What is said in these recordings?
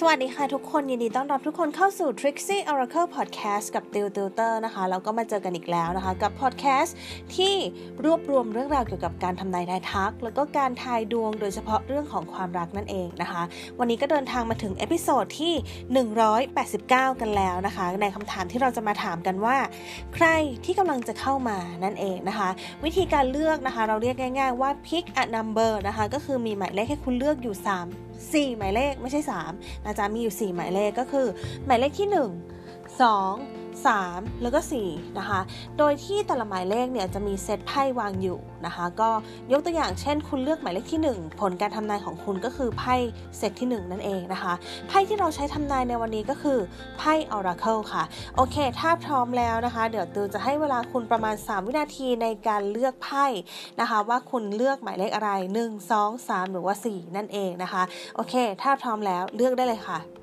สวัสดีค่ะทุกคน ยินดีต้อนรับทุกคนเข้าสู่ Trixie Oracle Podcast กับติวติวเตอร์นะคะ แล้วก็มาเจอกันอีกแล้วนะคะ กับ podcast ที่รวบรวมเรื่องราวเกี่ยวกับการทำนายทายทัก แล้วก็การทายดวงโดยเฉพาะเรื่องของความรักนั่นเองนะคะ วันนี้ก็เดินทางมาถึง episode ที่ 189 กันแล้วนะคะ ในคำถามที่เราจะมาถามกันว่า ใครที่กำลังจะเข้ามานั่นเองนะคะ วิธีการเลือกนะคะ เราเรียกง่าย ๆ ว่า pick a number นะคะก็คือมีหมายเลขให้คุณเลือกอยู่ 3 4 หมายเลขไม่ใช่ 3 นะจ๊ะมีอยู่ 4 หมายเลขก็คือ หมายเลขที่ 1 2 3 แล้วก็4นะคะ โดยที่แต่ละหมายเลขเนี่ยจะมีเซตไพ่วางอยู่นะคะ ก็ยกตัวอย่างเช่น คุณเลือกหมายเลขที่ 1 ผลการทำนายของคุณก็คือไพ่เซตที่ 1 นั่นเองนะคะ ไพ่ที่เราใช้ทำนายในวันนี้ก็คือไพ่ Oracle ค่ะ โอเค ถ้าพร้อมแล้วนะคะ เดี๋ยวตูจะให้เวลาคุณประมาณ 3 วินาทีในการเลือกไพ่นะคะ ว่าคุณเลือกหมายเลขอะไร 1 2 3 หรือว่า 4 นั่นเองนะคะ โอเค ถ้าพร้อมแล้วเลือกได้เลยค่ะ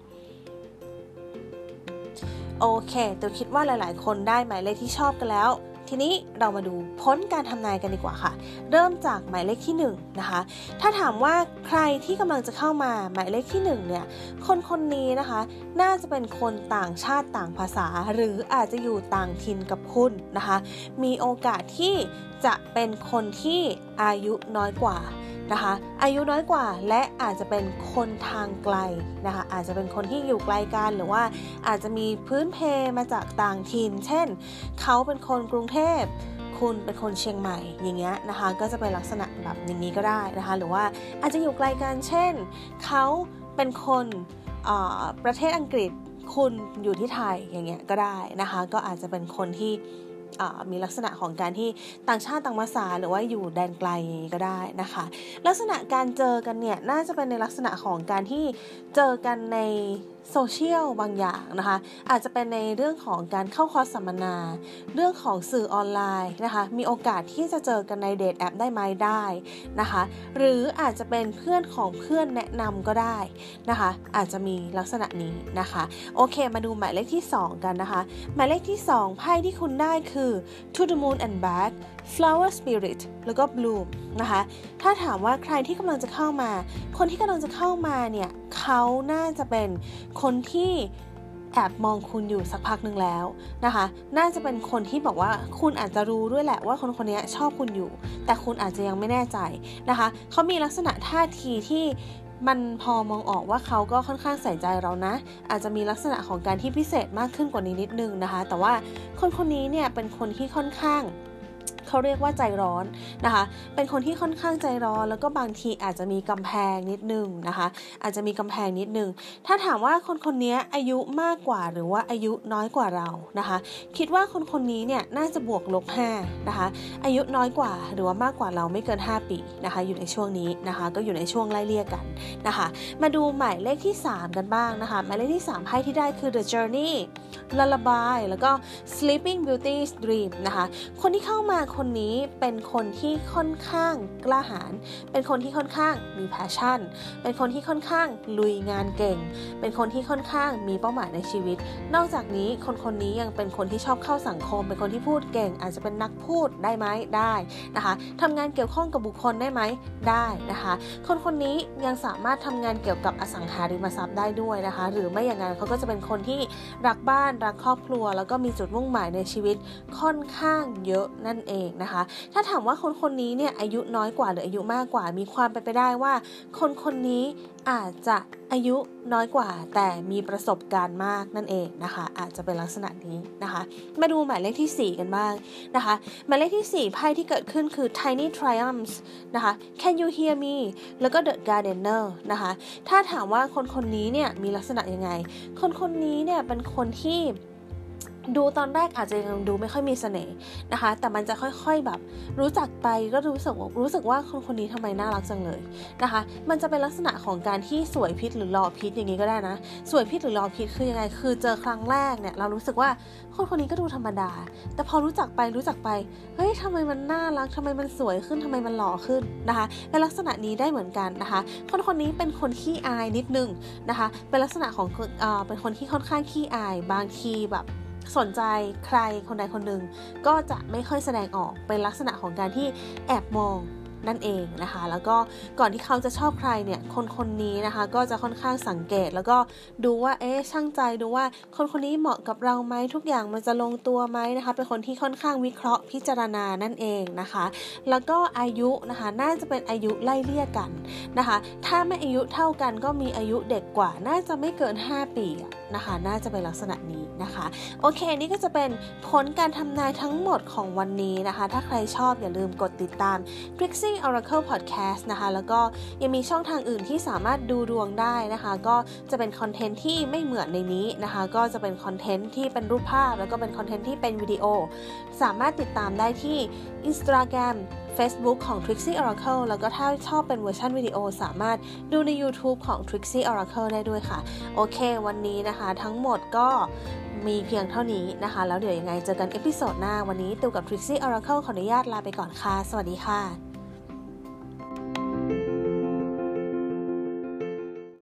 โอเคตัวคิดว่าหลายๆ คนได้หมายเลขที่ชอบกันแล้ว ทีนี้เรามาดูพ้นการทำนายกันดีกว่าค่ะ เริ่มจากหมายเลขที่1นนะคะ ถ้าถามว่าใครที่กำลังจะเข้ามาหมายเลขที่1เนี่ย คนคนนี้นะคะ น่าจะเป็นคนต่างชาติต่างภาษา หรืออาจจะอยู่ต่างถิ่นกับคุณนะคะ มีโอกาสที่จะเป็นคนที่อายุน้อยกว่า นะคะ อายุน้อยกว่าและอาจจะเป็นคนทางไกลนะคะ อาจจะเป็นคนที่อยู่ไกลกันหรือว่าอาจจะมีพื้นเพมาจากต่างถิ่น เช่น เขาเป็นคนกรุงเทพคุณเป็นคนเชียงใหม่อย่างเงี้ยนะคะ ก็จะเป็นลักษณะแบบอย่างนี้ก็ได้นะคะ หรือว่าอาจจะอยู่ไกลกันเช่น เขาเป็นคนประเทศอังกฤษคุณอยู่ที่ไทยอย่างเงี้ยก็ได้นะคะ ก็อาจจะเป็นคนที่ มีลักษณะของการที่ต่างชาติต่างภาษาหรือว่าอยู่แดนไกลก็ได้นะคะ ลักษณะการเจอกันเนี่ยน่าจะเป็นในลักษณะของการที่เจอกันในโซเชียลบางอย่างนะคะ อาจจะเป็นในเรื่องของการเข้าคอร์สสัมมนา เรื่องของสื่อออนไลน์นะคะ มีโอกาสที่จะเจอกันใน date app ได้ไหมได้นะคะ หรืออาจจะเป็นเพื่อนของเพื่อนแนะนำก็ได้นะคะ อาจจะมีลักษณะนี้นะคะ โอเค มาดูหมายเลขที่ 2 กันนะคะ หมายเลขที่ 2 ไพ่ที่คุณได้คือ to the moon and back flower spirit แล้วก็ bloom นะคะ ถ้าถามว่าใครที่กำลังจะเข้ามา คนที่กำลังจะเข้ามาเนี่ยเขาน่าจะเป็นคนที่แอบมองคุณอยู่สักพักหนึ่งแล้วนะคะ น่าจะเป็นคนที่บอกว่าคุณอาจจะรู้ด้วยแหละว่าคนคนนี้ชอบคุณอยู่ แต่คุณอาจจะยังไม่แน่ใจนะคะ เขามีลักษณะท่าทีที่ มันพอมองออกว่าเขาก็ค่อนข้างใส่ใจเรานะ อาจจะมีลักษณะของการที่พิเศษมากขึ้นกว่านี้นิดนึงนะคะ แต่ว่าคนคนนี้เนี่ยเป็นคนที่ค่อนข้าง เขาเรียกว่าใจร้อนนะคะ เป็นคนที่ค่อนข้างใจร้อน แล้วก็บางทีอาจจะมีกำแพงนิดนึงนะคะ อาจจะมีกำแพงนิดนึง ถ้าถามว่าคนคนนี้อายุมากกว่าหรือว่าอายุน้อยกว่าเรานะคะ คิดว่าคนคนนี้เนี่ยน่าจะบวกลบ5นะคะ อายุน้อยกว่าหรือว่ามากกว่าเราไม่เกิน 5 ปีนะคะ อยู่ในช่วงนี้นะคะ ก็อยู่ในช่วงไล่เลี่ยกันนะคะ มาดูหมายเลขที่ 3 กันบ้างนะคะ หมายเลขที่ 3ไพ่ที่ได้คือ the journey lullaby แล้วก็ sleeping beauty's dream นะคะ คนที่เข้ามาคนนี้เป็นคนที่ค่อนข้างกล้าหาญ เป็นคนที่ค่อนข้างมี passion เป็นคนที่ค่อนข้างลุยงานเก่ง เป็นคนที่ค่อนข้างมีเป้าหมายในชีวิต นอกจากนี้คนคนนี้ยังเป็นคนที่ชอบเข้าสังคม เป็นคนที่พูดเก่ง อาจจะเป็นนักพูดได้ไหมได้นะคะทำงานเกี่ยวข้องกับบุคคลได้ไหมได้นะคะ คนคนนี้ยังสามารถทำงานเกี่ยวกับอสังหาริมทรัพย์ได้ด้วยนะคะ หรือไม่อย่างนั้นเขาก็จะเป็นคนที่รักบ้านรักครอบครัว แล้วก็มีจุดมุ่งหมายในชีวิตค่อนข้างเยอะนั่นเองนะคะ ถ้าถามว่าคนคนนี้เนี่ยอายุน้อยกว่าหรืออายุมากกว่า มีความเป็นไปได้ว่า คนคนนี้อาจจะอายุน้อยกว่า แต่มีประสบการณ์มากนั่นเองนะคะ อาจจะเป็นลักษณะนี้นะคะ มาดูหมายเลขที่ 4 กันบ้างนะคะหมายเลขที่ 4 ไพ่ที่เกิดขึ้นคือ tiny triumphs นะคะ can you hear me แล้วก็ the gardener นะคะ ถ้าถามว่าคนคนนี้เนี่ยมีลักษณะยังไง คนคนนี้เนี่ยเป็นคนที่ ดูตอนแรกอาจจะยังดูไม่ค่อยมีเสน่ห์นะคะ แต่มันจะค่อยๆแบบ รู้จักไปก็รู้สึกรู้สึกว่าคนคนนี้ทำไมน่ารักจังเลยนะคะ มันจะเป็นลักษณะของการที่สวยพิษหรือหล่อพิษอย่างนี้ก็ได้นะ สวยพิษหรือหล่อพิษคือยังไง คือเจอครั้งแรกเนี่ยเรารู้สึกว่าคนคนนี้ก็ดูธรรมดา แต่พอรู้จักไปรู้จักไป เฮ้ยทำไมมันน่ารักทำไมมันสวยขึ้นทำไมมันหล่อขึ้นนะคะเป็นลักษณะนี้ได้เหมือนกันนะคะ คนคนนี้เป็นคนขี้อายนิดนึงนะคะ เป็นลักษณะของเอ่อเป็นคนที่ค่อนข้างขี้อาย บางทีแบบ สนใจใครคนใดคนหนึ่งก็จะไม่ค่อยแสดงออกเป็นลักษณะของการที่แอบมองนั่นเองนะคะ แล้วก็ก่อนที่เขาจะชอบใครเนี่ย คนคนนี้นะคะ ก็จะค่อนข้างสังเกต แล้วก็ดูว่าเอ๊ะช่างใจดูว่าคนคนนี้เหมาะกับเราไหมทุกอย่างมันจะลงตัวไหมนะคะ เป็นคนที่ค่อนข้างวิเคราะห์พิจารณานั่นเองนะคะ แล้วก็อายุนะคะน่าจะเป็นอายุไล่เลี่ยกันนะคะ ถ้าไม่อายุเท่ากันก็มีอายุเด็กกว่าน่าจะไม่เกิน 5 ปี นะคะ น่าจะเป็นลักษณะนี้นะคะ โอเค นี่ก็จะเป็นผลการทำนายทั้งหมดของวันนี้นะคะ ถ้าใครชอบอย่าลืมกดติดตาม Trixie Oracle Podcast นะคะ แล้วก็ยังมีช่องทางอื่นที่สามารถดูดวงได้นะคะ ก็จะเป็นคอนเทนต์ที่ไม่เหมือนในนี้นะคะ ก็จะเป็นคอนเทนต์ที่เป็นรูปภาพ แล้วก็เป็นคอนเทนต์ที่เป็นวิดีโอ สามารถติดตามได้ที่ Instagram Facebook ของ Trixie Oracle แล้วก็ถ้าชอบเป็นเวอร์ชันวิดีโอสามารถดูใน YouTube ของ Trixie Oracle ได้ด้วยค่ะ โอเค วันนี้นะคะทั้งหมดก็มีเพียงเท่านี้นะคะ แล้วเดี๋ยวยังไงเจอกัน episode หน้าวันนี้ติวกับ Trixie Oracle ขออนุญาตลาไปก่อนค่ะ สวัสดีค่ะ